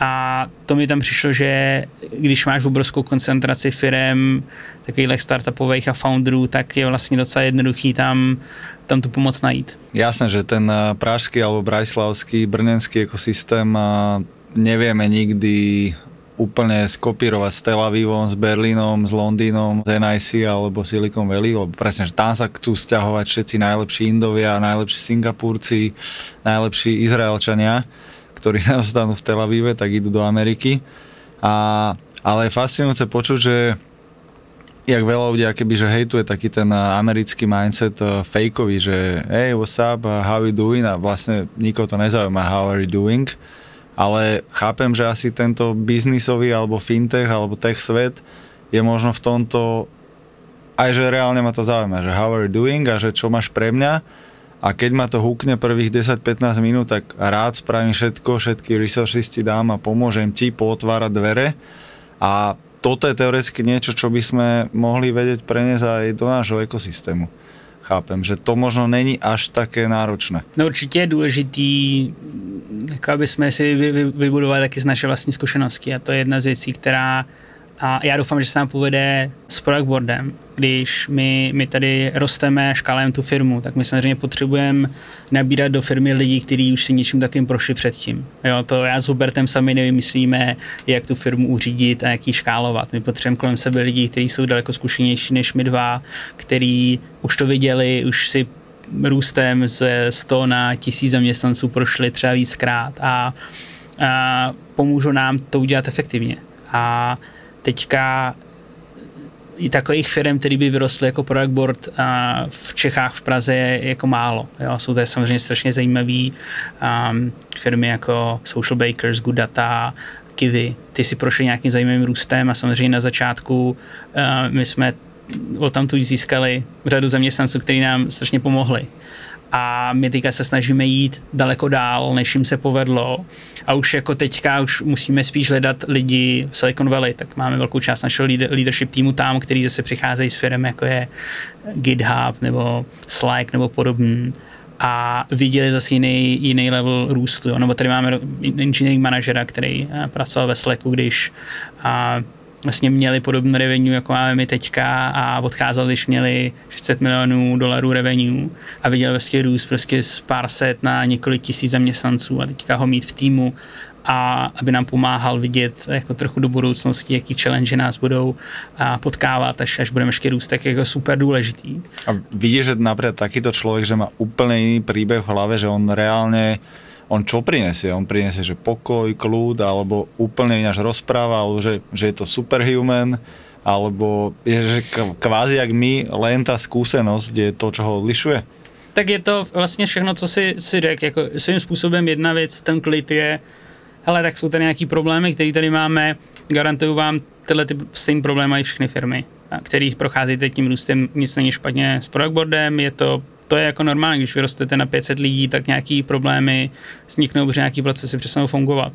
A to mi tam přišlo, že když máš obrovskou koncentraci firm, takových startupových a founderů, tak je vlastně docela jednoduchý tam, tam tu pomoc najít. Jasné, že ten eh, pražský alebo brajslavský, brněnský ekosystém eh, nevieme nikdy úplne skopírovať s Tel Avivom, s Berlínom, s Londýnom, s NIC alebo Silicon Valley, lebo presne, že tam sa chcú stiahovať všetci najlepší Indovia, najlepší Singapurci, najlepší Izraelčania ktorí neostanú v Tel Avive, tak idú do Ameriky. A, ale je fascinujúce počuť, že jak veľa ľudí akéby, že hejtuje taký ten americký mindset uh, fejkový, že hey, what's up, how you doing? A vlastne nikoho to nezaujíma, how are you doing? Ale chápem, že asi tento biznisový alebo fintech alebo tech svet je možno v tomto aj, že reálne ma to zaujíma, že how are you doing a že čo máš pre mňa a keď ma to húkne prvých 10-15 minút, tak rád spravím všetko, všetky resources ti dám a pomôžem ti pootvárať dvere a toto je teoreticky niečo, čo by sme mohli vedieť preniesť aj do nášho ekosystému. chápem, že to možno není až také náročné. No určitě je důležitý, jako aby jsme si vybudovali taky z naše vlastní zkušenosti a to je jedna z věcí, která a já doufám, že se nám povede s Productboardem, když my, my tady rosteme, škálujeme tu firmu, tak my samozřejmě potřebujeme nabírat do firmy lidi, kteří už si něčím takovým prošli předtím. Jo, to já s Hubertem sami nevymyslíme, jak tu firmu uřídit a jak ji škálovat. My potřebujeme kolem sebe lidi, kteří jsou daleko zkušenější než my dva, kteří už to viděli, už si růstem ze 100 na 1000 zaměstnanců prošli třeba víckrát a, a pomůžou nám to udělat efektivně. A teďka i takových firm, které by vyrostly jako product board v Čechách, v Praze je jako málo. Jo. Jsou to samozřejmě strašně zajímavé um, firmy jako Social Bakers, Good Data, Kiwi. Ty si prošly nějakým zajímavým růstem a samozřejmě na začátku uh, my jsme o tam tu získali řadu zaměstnanců, kteří nám strašně pomohli a my teďka se snažíme jít daleko dál, než jim se povedlo a už jako teďka už musíme spíš hledat lidi v Silicon Valley, tak máme velkou část našeho leadership týmu tam, který zase přicházejí s firm jako je GitHub nebo Slack nebo podobný a viděli zase jiný, jiný level růstu. Jo. Nebo tady máme engineering manažera, který eh, pracoval ve Slacku, když a vlastně měli podobné revenue, jako máme my teďka a odcházeli, když měli 600 milionů dolarů revenue a viděli vlastně růst prostě z pár set na několik tisíc zaměstnanců a teďka ho mít v týmu a aby nám pomáhal vidět jako trochu do budoucnosti, jaký challenge nás budou potkávat, až, až budeme ještě růst, tak jako super důležitý. A vidíš, že například takýto člověk, že má úplně jiný příběh v hlavě, že on reálně on čo prinesie? On prinesie, že pokoj, kľud, alebo úplne ináč rozpráva, alebo že, že je to superhuman, alebo je, že kvázi jak my, len tá skúsenosť je to, čo ho odlišuje? Tak je to vlastně všechno, co si, si řekl. Jako svým způsobem jedna věc, ten klid je, hele, tak jsou tady nějaký problémy, které tady máme, garantuju vám, tyhle ty stejné problémy mají všechny firmy, kterých prochází teď tím růstem, nic není špatně s productboardem, je to to je jako normální, když vyrostete na 500 lidí, tak nějaký problémy vzniknou, protože nějaký procesy přestanou fungovat.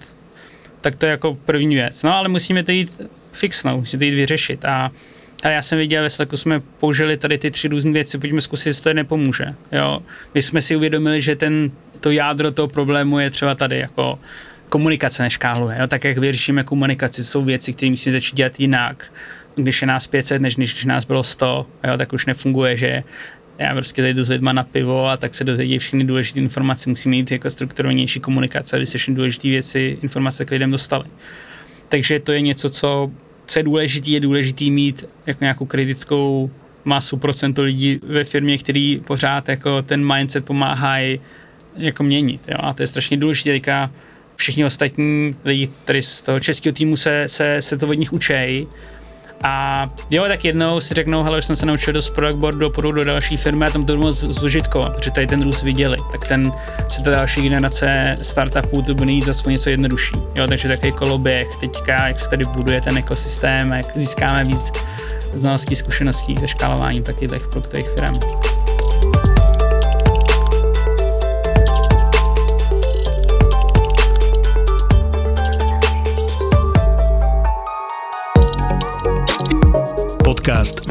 Tak to je jako první věc. No ale musíme to jít fixnout, musíme to jít vyřešit. A, a já jsem viděl, Slacku jsme použili tady ty tři různé věci, pojďme zkusit, jestli to nepomůže. Jo? My jsme si uvědomili, že ten, to jádro toho problému je třeba tady, jako komunikace neškáluje. Jo? Tak jak vyřešíme komunikaci, jsou věci, které musíme začít dělat jinak když je nás 500, než když nás bylo 100, jo, tak už nefunguje, že já prostě zajdu s lidma na pivo a tak se dozvědí všechny důležité informace. Musí mít jako strukturovanější komunikace, aby se všechny důležité věci, informace k lidem dostaly. Takže to je něco, co, co je důležité, je důležité mít jako nějakou kritickou masu procento lidí ve firmě, který pořád jako ten mindset pomáhají jako měnit. Jo? A to je strašně důležité. Teďka všichni ostatní lidi tady z toho českého týmu se, se, se to od nich učejí a jo, tak jednou si řeknou, hele, už jsem se naučil do product boardu, půjdu do další firmy a tam to moc zužitkovat, protože tady ten růst viděli, tak ten se ta další generace startupů to bude jít zase něco jednodušší. Jo, takže takový koloběh teďka, jak se tady buduje ten ekosystém, jak získáme víc znalostí, zkušeností ve škálování takových produktových firm. Podcast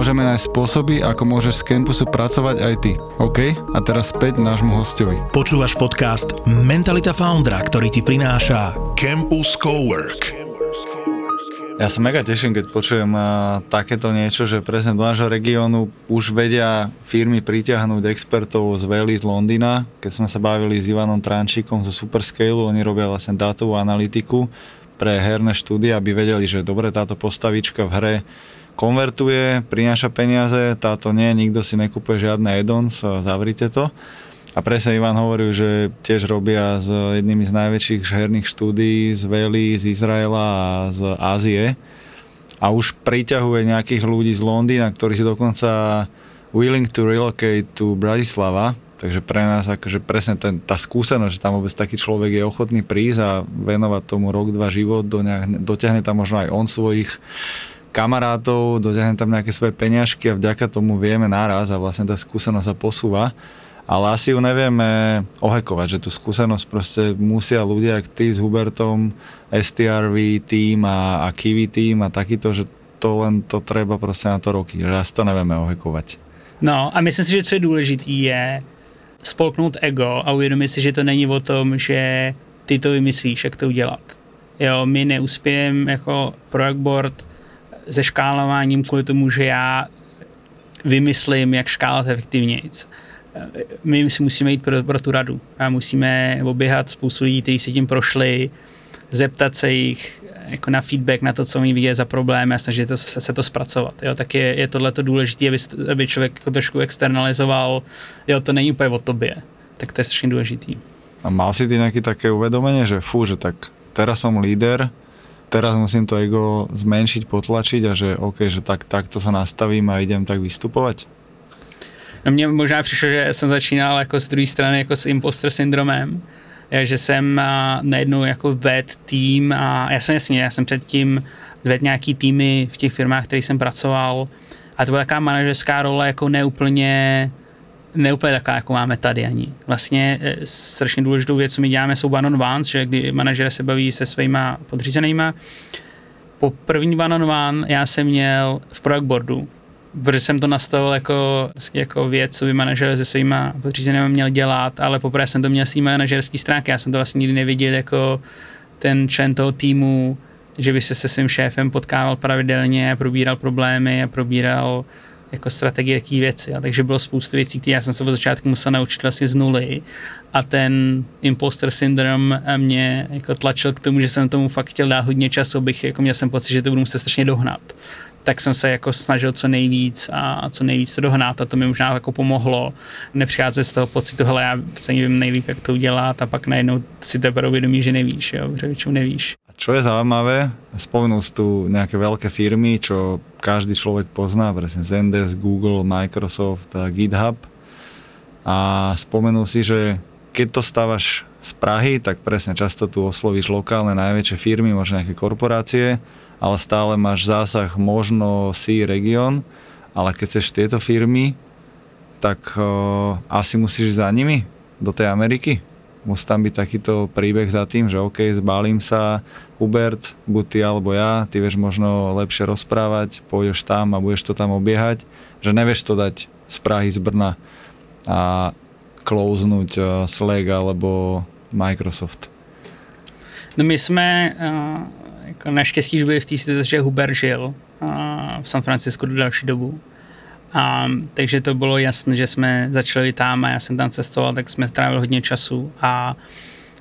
nájsť spôsoby, ako môžeš z campusu pracovať aj ty. OK? A teraz späť nášmu hostovi. Počúvaš podcast Mentalita Foundra, ktorý ti prináša Campus Cowork. Ja sa mega teším, keď počujem uh, takéto niečo, že presne do nášho regiónu už vedia firmy pritiahnuť expertov z Valley z Londýna. Keď sme sa bavili s Ivanom Trančíkom zo Superscale, oni robia vlastne dátovú analytiku pre herné štúdie, aby vedeli, že dobre, táto postavička v hre konvertuje, prináša peniaze, táto nie, nikto si nekúpuje žiadne add-ons, zavrite to. A presne Ivan hovoril, že tiež robia s jednými z najväčších herných štúdií z Veli, z Izraela a z Ázie. A už priťahuje nejakých ľudí z Londýna, ktorí si dokonca willing to relocate to Bratislava, takže pre nás akože presne ten, tá skúsenosť, že tam vôbec taký človek je ochotný prísť a venovať tomu rok, dva život, do nejak, dotiahne tam možno aj on svojich kamarátov, dotiahne tam nejaké svoje peňažky a vďaka tomu vieme náraz a vlastne tá skúsenosť sa posúva. Ale asi ju nevieme ohekovať, že tú skúsenosť proste musia ľudia, ako ty s Hubertom, STRV tým a, a Kiwi tým a takýto, že to len to treba proste na to roky, že asi to nevieme ohekovať. No a myslím si, že co je důležitý je, spolknout ego a uvědomit si, že to není o tom, že ty to vymyslíš, jak to udělat. Jo, my neuspějeme jako project board se škálováním kvůli tomu, že já vymyslím, jak škálat efektivnějc. My si musíme jít pro, pro tu radu a musíme oběhat spoustu lidí, kteří si tím prošli, zeptat se jich, jako na feedback, na to, co oni vidí za problém a snažit to, se, se to zpracovat. Jo, tak je, je tohle to důležité, aby, aby člověk jako trošku externalizoval, jo, to není úplně o tobě. Tak to je strašně důležitý. A mal si ty nějaké také uvědomění, že fú, že tak teraz som líder, teraz musím to ego zmenšiť, potlačiť a že OK, že tak, tak to se nastavím a idem tak vystupovat? No mně možná přišlo, že jsem začínal jako z druhé strany jako s imposter syndromem, že jsem najednou jako ved tým a já jsem jasně, já jsem předtím ved nějaký týmy v těch firmách, které jsem pracoval a to byla taková manažerská role jako neúplně neúplně taková, jako máme tady ani. Vlastně e, strašně důležitou věc, co my děláme, jsou one on ones, že kdy manažer se baví se svýma podřízenýma. Po první one on one já jsem měl v project boardu protože jsem to nastavil jako, jako věc, co by manažer se svýma podřízenými měl dělat, ale poprvé jsem to měl s tím manažerský stránky, já jsem to vlastně nikdy neviděl jako ten člen toho týmu, že by se se svým šéfem potkával pravidelně a probíral problémy a probíral jako strategie, jaký věci. A takže bylo spoustu věcí, které já jsem se od začátku musel naučit vlastně z nuly a ten imposter syndrom mě jako tlačil k tomu, že jsem tomu fakt chtěl dát hodně času, bych jako měl jsem pocit, že to budu muset strašně dohnat tak jsem se jako snažil co nejvíc a co nejvíc to dohnat a to mi možná jako pomohlo nepřicházet z toho pocitu, hele já se nevím nejlíp, jak to udělat a pak najednou si teprve uvědomí, že nevíš, jo, že většinou nevíš. Čo je zaujímavé, spomenul si tu nejaké veľké firmy, čo každý človek pozná, presne Zendesk, Google, Microsoft, GitHub a spomenul si, že keď to stávaš z Prahy, tak presne často tu oslovíš lokálne najväčšie firmy, možno nejaké korporácie ale stále máš zásah možno si region, ale keď chceš tieto firmy, tak uh, asi musíš za nimi do tej Ameriky. Musí tam byť takýto príbeh za tým, že OK, zbalím sa, Hubert, buď ty alebo ja, ty vieš možno lepšie rozprávať, pôjdeš tam a budeš to tam obiehať, že nevieš to dať z Prahy, z Brna a closenúť uh, Slack alebo Microsoft. No my jsme uh jako naštěstí byli v té situaci, že Huber žil a v San Francisco do další dobu. A, takže to bylo jasné, že jsme začali tam a já jsem tam cestoval, tak jsme strávili hodně času a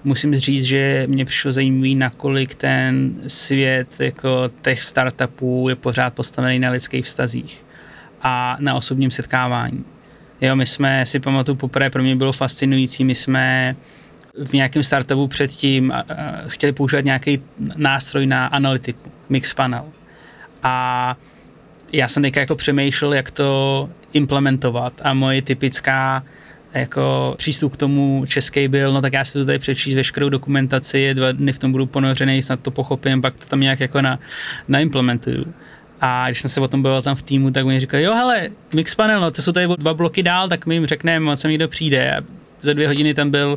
musím říct, že mě přišlo zajímavý, nakolik ten svět jako těch startupů je pořád postavený na lidských vztazích a na osobním setkávání. Jo, my jsme, si pamatuju, poprvé pro mě bylo fascinující, my jsme v nějakém startupu předtím chtěli používat nějaký nástroj na analytiku, Mixpanel. A já jsem teďka jako přemýšlel, jak to implementovat a moje typická jako přístup k tomu český byl, no tak já si to tady přečíst veškerou dokumentaci, dva dny v tom budu ponořený, snad to pochopím, pak to tam nějak jako na, naimplementuju. A když jsem se o tom bavil tam v týmu, tak oni říkali, jo hele, Mixpanel, no to jsou tady dva bloky dál, tak my jim řekneme, co mi někdo přijde. A za dvě hodiny tam byl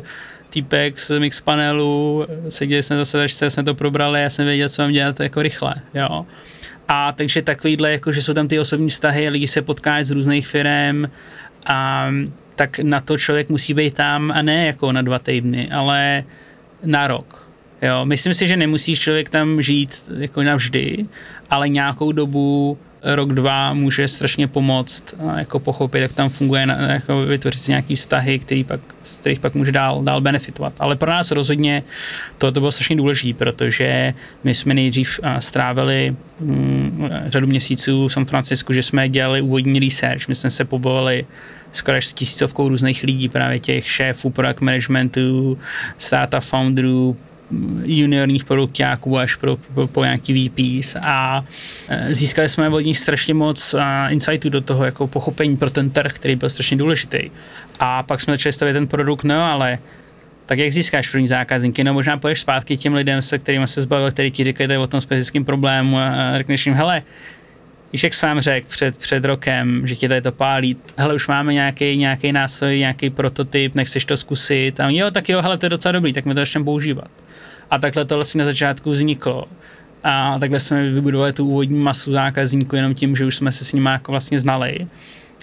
týpek z mix panelu, seděli jsme zase, jsme to probrali, já jsem věděl, co mám dělat jako rychle, jo. A takže takovýhle, jako že jsou tam ty osobní vztahy, lidi se potkají z různých firm a tak na to člověk musí být tam a ne jako na dva týdny, ale na rok. Jo, myslím si, že nemusí člověk tam žít jako navždy, ale nějakou dobu rok, dva může strašně pomoct jako pochopit, jak tam funguje, jako vytvořit si nějaký vztahy, který pak, z kterých pak může dál, dál benefitovat. Ale pro nás rozhodně to, to bylo strašně důležité, protože my jsme nejdřív strávili hm, řadu měsíců v San Francisku, že jsme dělali úvodní research, my jsme se pobavili skoro až s tisícovkou různých lidí, právě těch šéfů product managementu, startup founderů, juniorních produktáků až pro, pro, pro nějaký VPs a e, získali jsme od nich strašně moc insightů do toho, jako pochopení pro ten trh, který byl strašně důležitý. A pak jsme začali stavět ten produkt, no ale tak jak získáš první zákazníky? No možná půjdeš zpátky těm lidem, se kterými se zbavil, který ti říkají o tom specifickém problému a řekneš jim, hele, Víš, jak sám řekl před, před rokem, že ti tady to pálí, hele, už máme nějaký, nějaký nástroj, nějaký prototyp, nechceš to zkusit. A jo, tak jo, hele, to je docela dobrý, tak my to začneme používat. A takhle to vlastně na začátku vzniklo. A takhle jsme vybudovali tu úvodní masu zákazníků jenom tím, že už jsme se s nimi jako vlastně znali.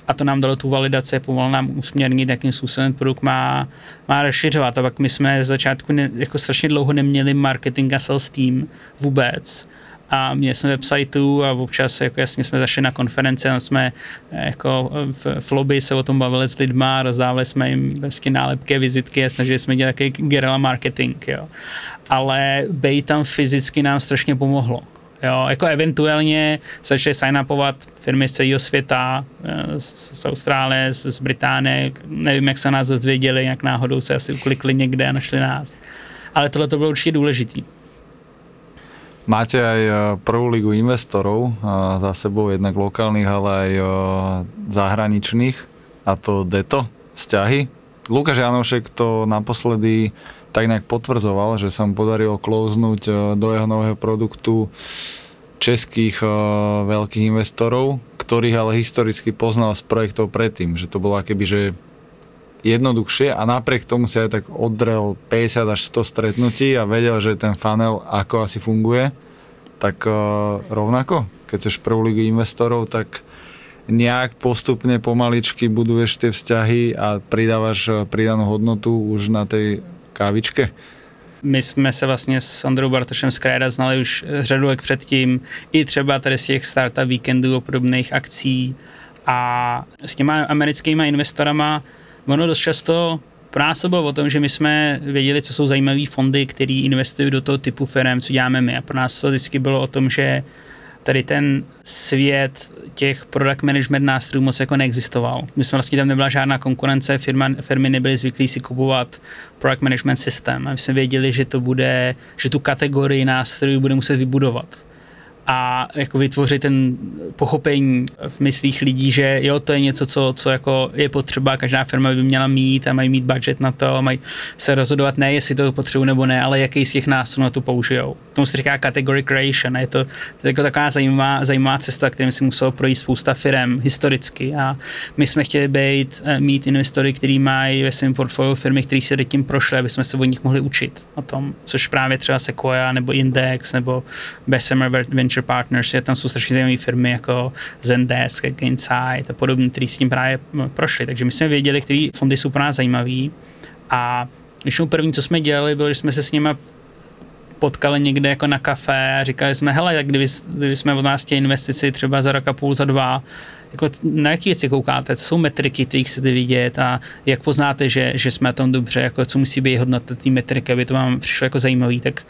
A to nám dalo tu validaci, pomohlo nám usměrnit, jakým způsobem produkt má, má rozšiřovat. A pak my jsme z začátku ne, jako strašně dlouho neměli marketing a sales team vůbec a měli jsme websiteu a občas jako jasně jsme zašli na konference a jsme eh, jako v, v lobby se o tom bavili s lidma, rozdávali jsme jim vlastně nálepky, vizitky a snažili jsme dělat takový guerrilla marketing, jo. Ale být tam fyzicky nám strašně pomohlo. Jo, jako eventuálně začaly sign-upovat firmy z celého světa, eh, z, z Austrálie, z, z Británie, nevím, jak se nás dozvěděli, jak náhodou se asi uklikli někde a našli nás. Ale tohle to bylo určitě důležitý. Máte aj e, prvú ligu investorov e, za sebou, jednak lokálnych, ale aj zahraničných, a to DETO, vzťahy. Lukáš Janošek to naposledy tak nejak potvrdzoval, že sa mu podarilo klouznúť do jeho nového produktu českých veľkých investorov, ktorých ale historicky poznal z projektov predtým, že to bolo akéby, že jednoduchšie a napriek tomu si aj tak odrel 50 až 100 stretnutí a vedel, že ten funnel ako asi funguje, tak uh, rovnako, keď chceš prvú ligu investorov, tak nejak postupne pomaličky buduješ tie vzťahy a pridávaš pridanú hodnotu už na tej kávičke. My jsme se vlastně s Androu Bartošem z Krajda znali už řadu let předtím, i třeba tady z těch startup víkendů a podobných akcí a s těma americkými investorama ono dost často pro nás bylo o tom, že my jsme věděli, co jsou zajímavé fondy, které investují do toho typu firm, co děláme my. A pro nás to vždycky bylo o tom, že tady ten svět těch product management nástrojů moc jako neexistoval. My jsme vlastně tam nebyla žádná konkurence, firma, firmy nebyly zvyklí si kupovat product management systém. My jsme věděli, že to bude, že tu kategorii nástrojů bude muset vybudovat a jako vytvořit ten pochopení v myslích lidí, že jo, to je něco, co, co jako je potřeba, každá firma by měla mít a mají mít budget na to, mají se rozhodovat ne, jestli to potřebují nebo ne, ale jaký z těch nástrojů na to použijou. Tomu se říká category creation, je to, to je jako taková zajímavá, zajímavá cesta, kterým si muselo projít spousta firm historicky a my jsme chtěli být, eh, mít investory, který mají ve svém portfoliu firmy, které se tím prošly, aby jsme se od nich mohli učit o tom, což právě třeba Sequoia nebo Index nebo Bessemer Venture Partners, je tam jsou strašně zajímavé firmy jako Zendesk, Insight a podobně, které s tím právě prošly. Takže my jsme věděli, které fondy jsou pro nás zajímavé. A když první, co jsme dělali, bylo, že jsme se s nimi potkali někde jako na kafe a říkali jsme, hele, tak kdyby, kdyby jsme od nás investici třeba za rok a půl, za dva, jako na jaký věci koukáte, co jsou metriky, které chcete vidět a jak poznáte, že, že jsme tom dobře, jako co musí být hodnota té metriky, aby to vám přišlo jako zajímavý, tak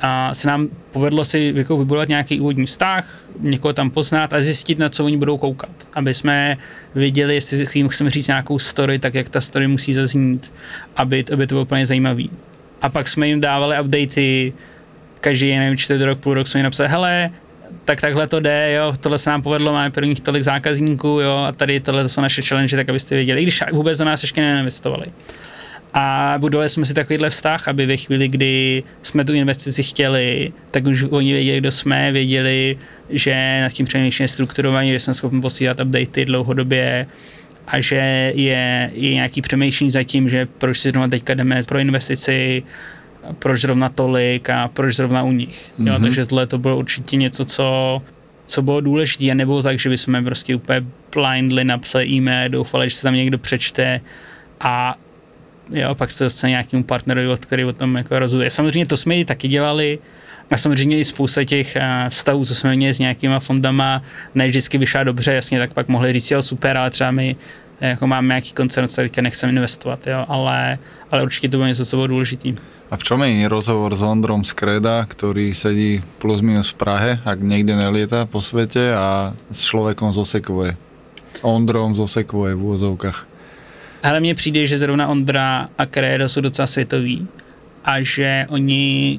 a se nám povedlo si jako vybudovat nějaký úvodní vztah, někoho tam poznat a zjistit, na co oni budou koukat. Aby jsme viděli, jestli jim chceme říct nějakou story, tak jak ta story musí zaznít, aby, aby to bylo úplně zajímavý. A pak jsme jim dávali updaty, každý, nevím, čtyři rok, půl rok jsme jim napsali, hele, tak takhle to jde, jo, tohle se nám povedlo, máme prvních tolik zákazníků, jo, a tady tohle jsou naše challenge, tak abyste věděli, i když vůbec do nás ještě neinvestovali. A budovali jsme si takovýhle vztah, aby ve chvíli, kdy jsme tu investici chtěli, tak už oni věděli, kdo jsme, věděli, že nad tím přemýšlíme strukturovaně, že jsme schopni posílat updaty dlouhodobě a že je, je nějaký přemýšlení za tím, že proč si zrovna teďka jdeme pro investici, proč zrovna tolik a proč zrovna u nich. Mm-hmm. Jo, mhm. takže tohle to bylo určitě něco, co, co bylo důležité a nebylo tak, že bychom prostě úplně blindly napsali e-mail, doufali, že se tam někdo přečte a jo, pak se dostane nějakému partnerovi, který o tom jako rozhoduje. Samozřejmě to jsme i taky dělali, a samozřejmě i spousta těch eh, vztahů, co jsme měli s nějakýma fondama, ne vždycky vyšla dobře, jasně, tak pak mohli říct, jo, super, ale třeba my eh, jako máme nějaký koncern, co teďka nechceme investovat, jo, ale, ale určitě to bylo něco, co bylo důležitý. A v čom je rozhovor s Ondrom z Kreda, ktorý sedí plus minus v Prahe, ak niekde nelieta po svete a s človekom z Osekvoje? Ondrom z Osekvoje v úvozovkách. Ale mně přijde, že zrovna Ondra a Credo jsou docela světový a že oni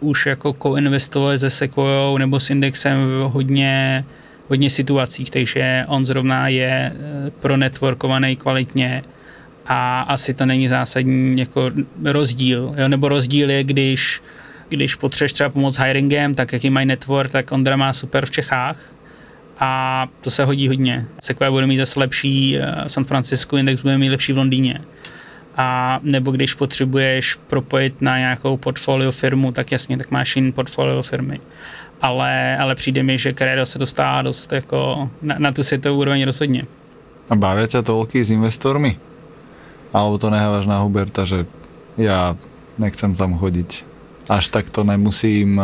už jako koinvestovali se Sequoia nebo s Indexem v hodně, hodně situacích, takže on zrovna je eh, pro networkovaný kvalitně a asi to není zásadní jako rozdíl, jo? nebo rozdíl je, když když potřebuješ třeba pomoct hiringem, tak jaký mají network, tak Ondra má super v Čechách a to se hodí hodně. Sequoia bude mít zase lepší eh, San Francisco, Index bude mít lepší v Londýně. A nebo když potřebuješ propojit na nějakou portfolio firmu, tak jasně, tak máš jiný portfolio firmy. Ale, ale přijde mi, že Credo se dostává dost jako na, na tu světovou úroveň rozhodně. A baví se toľky s investormi? Alebo to neháváš na Huberta, že já nechcem tam chodit? Až tak to nemusím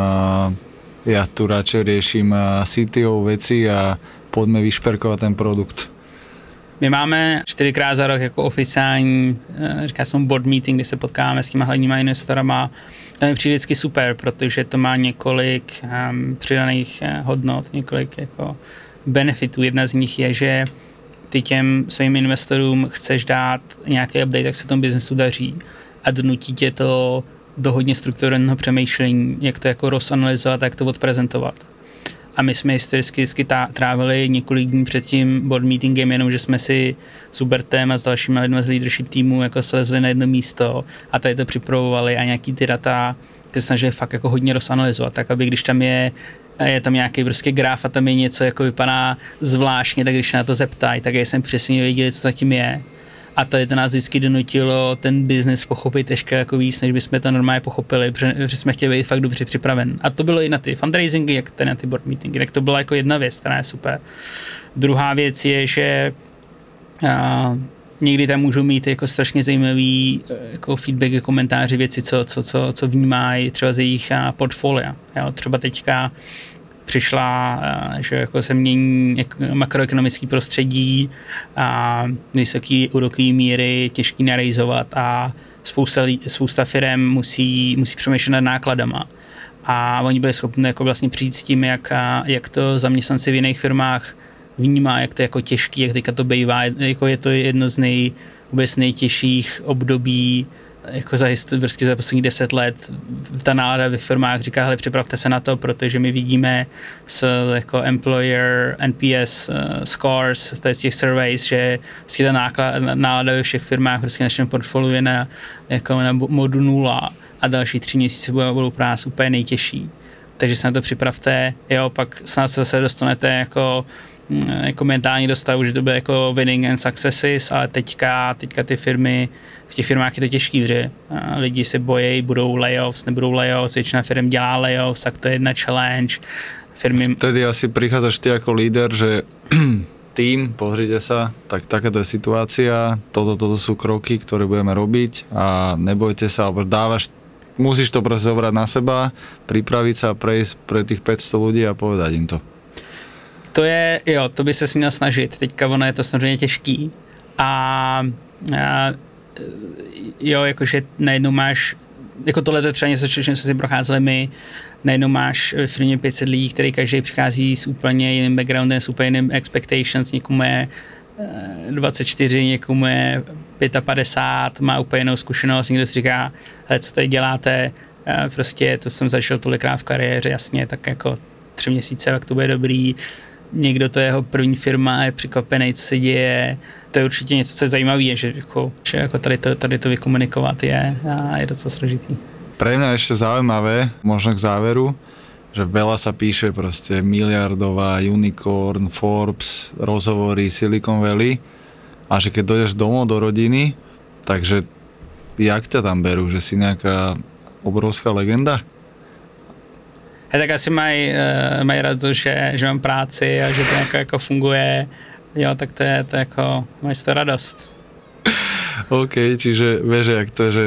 ja tu radšej riešim CTO veci a poďme vyšperkovat ten produkt. My máme čtyřikrát za rok jako oficiální, eh, říká se board meeting, kdy se potkáme s těma hlavníma investorama. To mi přijde vždycky super, protože to má několik um, přidaných uh, hodnot, několik jako benefitů. Jedna z nich je, že ty těm svým investorům chceš dát nějaký update, jak se tomu biznesu daří a donutí tě to do hodně strukturovaného přemýšlení, jak to jako rozanalizovat, jak to odprezentovat. A my jsme historicky vždycky trávili několik dní před tím board meetingem, jenom že jsme si s Hubertem a s dalšími lidmi z leadership týmu jako slezli na jedno místo a tady to připravovali a nějaký ty data se snažili fakt jako hodně rozanalizovat, tak aby když tam je je tam nějaký prostě graf a tam je něco, jako vypadá zvláštně, tak když se na to zeptají, tak jsem přesně věděl, co zatím je a to, je to nás vždycky donutilo ten biznis pochopit ještě jako víc, než bychom to normálně pochopili, protože, že jsme chtěli být fakt dobře připraven. A to bylo i na ty fundraisingy, jak ten na ty board meetingy, tak to byla jako jedna věc, která je super. Druhá věc je, že a, někdy tam můžou mít jako strašně zajímavý jako feedback, komentáře, věci, co, co, co, co vnímají třeba z jejich portfolia. Jo, třeba teďka přišla, eh, že jako se mění makroekonomické prostředí a vysoké úrokové míry, těžký narejzovat a spousta, spousta firm musí, musí přemýšlet nad nákladama. A oni byli schopni jako vlastně přijít s tím, jak, jak to zaměstnanci v jiných firmách vnímá, jak to je jako těžký, jak teďka to bývá, jako je to jedno z nej, vůbec nejtěžších období jako za, prostě za poslední deset let ta nálada ve firmách říká, hele, připravte se na to, protože my vidíme z jako employer NPS uh, scores, z těch surveys, že prostě ta náklad, nálada ve všech firmách prostě našem portfoliu je na, jako na modu nula a další tři měsíce budou, budou pro nás úplně nejtěžší. Takže se na to připravte, jo, pak snad se zase dostanete jako jako mentální dostavu, že to bude jako winning and successes, ale teďka, teďka ty firmy v těch firmách je to těžký, že lidi se bojí, budou layoffs, nebudou layoffs, většina firm dělá layoffs, tak to je jedna challenge. Firmy... Vtedy asi prichádzaš ty jako líder, že tým, pozrite sa, tak takáto je situácia, toto, toto sú kroky, ktoré budeme robiť a nebojte sa, alebo dávaš, musíš to proste zobrať na seba, pripraviť sa a prejsť pre tých 500 ľudí a povedať im to. To je, jo, to by se měl snažit. Teďka ono je to samozřejmě těžký. A, a jo, jakože najednou máš, jako tohle je třeba něco, čím jsme si procházeli my, najednou máš v firmě 500 lidí, který každý přichází s úplně jiným backgroundem, s úplně jiným expectations, někomu je 24, eh, někomu je 55, má úplně jinou zkušenost, někdo si říká, hele, co tady děláte, eh, prostě to jsem zažil tolikrát v kariéře, jasně, tak jako tři měsíce, jak to bude dobrý, někdo to je jeho první firma, je překvapený, co se děje, to je určitě něco, co je zajímavé, že, jako, že jako tady, to, tady to vykomunikovat je, a je docela složitý. Pre mňa ešte zaujímavé, možno k záveru, že veľa sa píše proste miliardová, unicorn, Forbes, rozhovory, Silicon Valley a že keď dojdeš domov do rodiny, takže jak ťa tam berú, že si nejaká obrovská legenda? He, tak asi mají, uh, mají rád, že, že mám práci a že to jako, jako funguje Jo, tak to je, to jako, máš to radost. OK, čiže vieš, jak to, že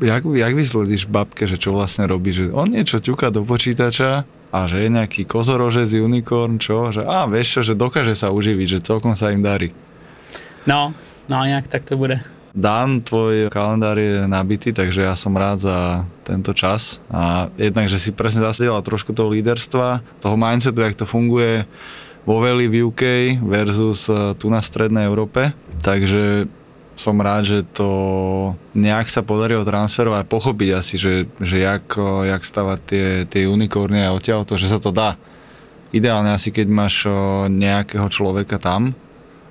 jak, jak vysledíš babke, že čo vlastne robí, že on niečo ťuka do počítača a že je nejaký kozorožec, unicorn, čo, že a vieš čo, že dokáže sa uživiť, že celkom sa im darí. No, no nejak tak to bude. Dan, tvoj kalendár je nabitý, takže ja som rád za tento čas a jednak, že si presne zasedela trošku toho líderstva, toho mindsetu, jak to funguje, vo Valley v UK versus eh, tu na strednej Európe. Takže som rád, že to nejak sa podarilo transferovať pochopiť asi, že, že jak, jak stavať tie, tie unikorny a odtiaľ to, že sa to dá. Ideálne asi, keď máš nejakého človeka tam,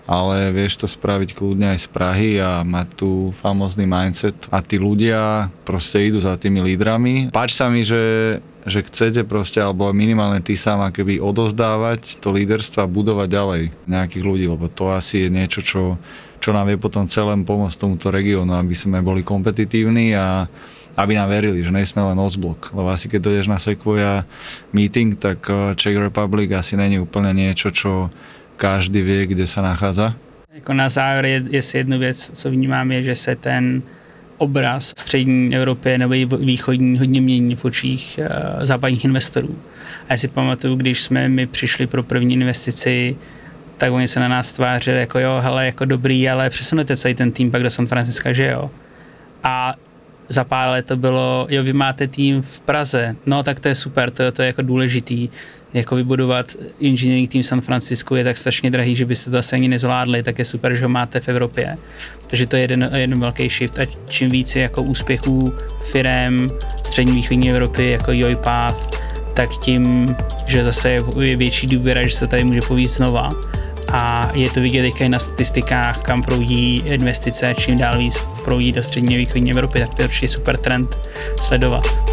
ale vieš to spraviť kľudne aj z Prahy a mať tu famózny mindset a tí ľudia proste idú za tými lídrami. Páči sa mi, že, že chcete proste, alebo minimálne ty sám keby odozdávať to líderstvo a budovať ďalej nejakých ľudí, lebo to asi je niečo, čo, čo nám vie potom celém pomôcť tomuto regiónu, aby sme boli kompetitívni a aby nám verili, že nejsme len ozblok. Lebo asi keď dojdeš na Sequoia meeting, tak eh, Czech Republic asi není úplne niečo, čo každý vie, kde sa nachádza. Jako na závěr je, je jednu věc, co vnímám, je, že se ten obraz střední Evropy nebo i východní hodně mění v očích uh, západních investorů. A já si pamatuju, když jsme my přišli pro první investici, tak oni se na nás tvářili jako jo, hele, jako dobrý, ale přesunete celý ten tým pak do San Francisca, že jo. A za pár let to bylo, jo, vy máte tým v Praze, no tak to je super, to, to je jako důležitý jako vybudovat engineering tým San Francisco je tak strašně drahý, že byste to asi ani nezvládli, tak je super, že ho máte v Evropě. Takže to je jeden, jeden velký shift a čím více jako úspěchů firem střední východní Evropy jako UiPath, tak tím, že zase je větší důvěra, že se tady může povíct znova a je to vidět i na statistikách, kam proudí investice, čím dál víc proudí do střední východní Evropy, tak to je určitě super trend sledovat.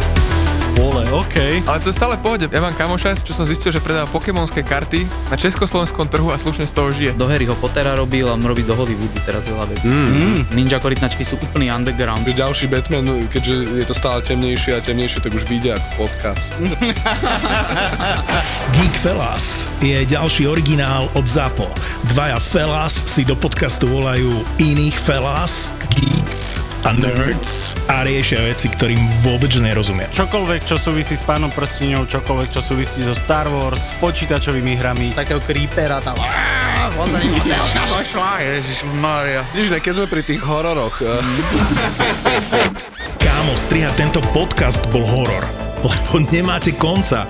vole, OK. Ale to je stále pohode. Ja mám kamoša, čo som zistil, že predáva pokémonské karty na československom trhu a slušne z toho žije. Do Harryho Pottera robil a robí do Hollywoodu teraz veľa vecí. Mm. Mm. Ninja korytnačky sú úplný underground. Že ďalší Batman, keďže je to stále temnejšie a temnejšie, tak už vyjde ako podcast. Geek Fellas je ďalší originál od ZAPO. Dvaja Fellas si do podcastu volajú iných Fellas, Geeks a nerds a riešia veci, ktorým vôbec nerozumia. Čokoľvek, čo súvisí s pánom prstiňou, čokoľvek, čo súvisí so Star Wars, s počítačovými hrami. Takého creepera tam. Ježišmarja. Vidíš, keď sme pri tých hororoch. Eh. Kámo, strihať tento podcast bol horor, lebo nemáte konca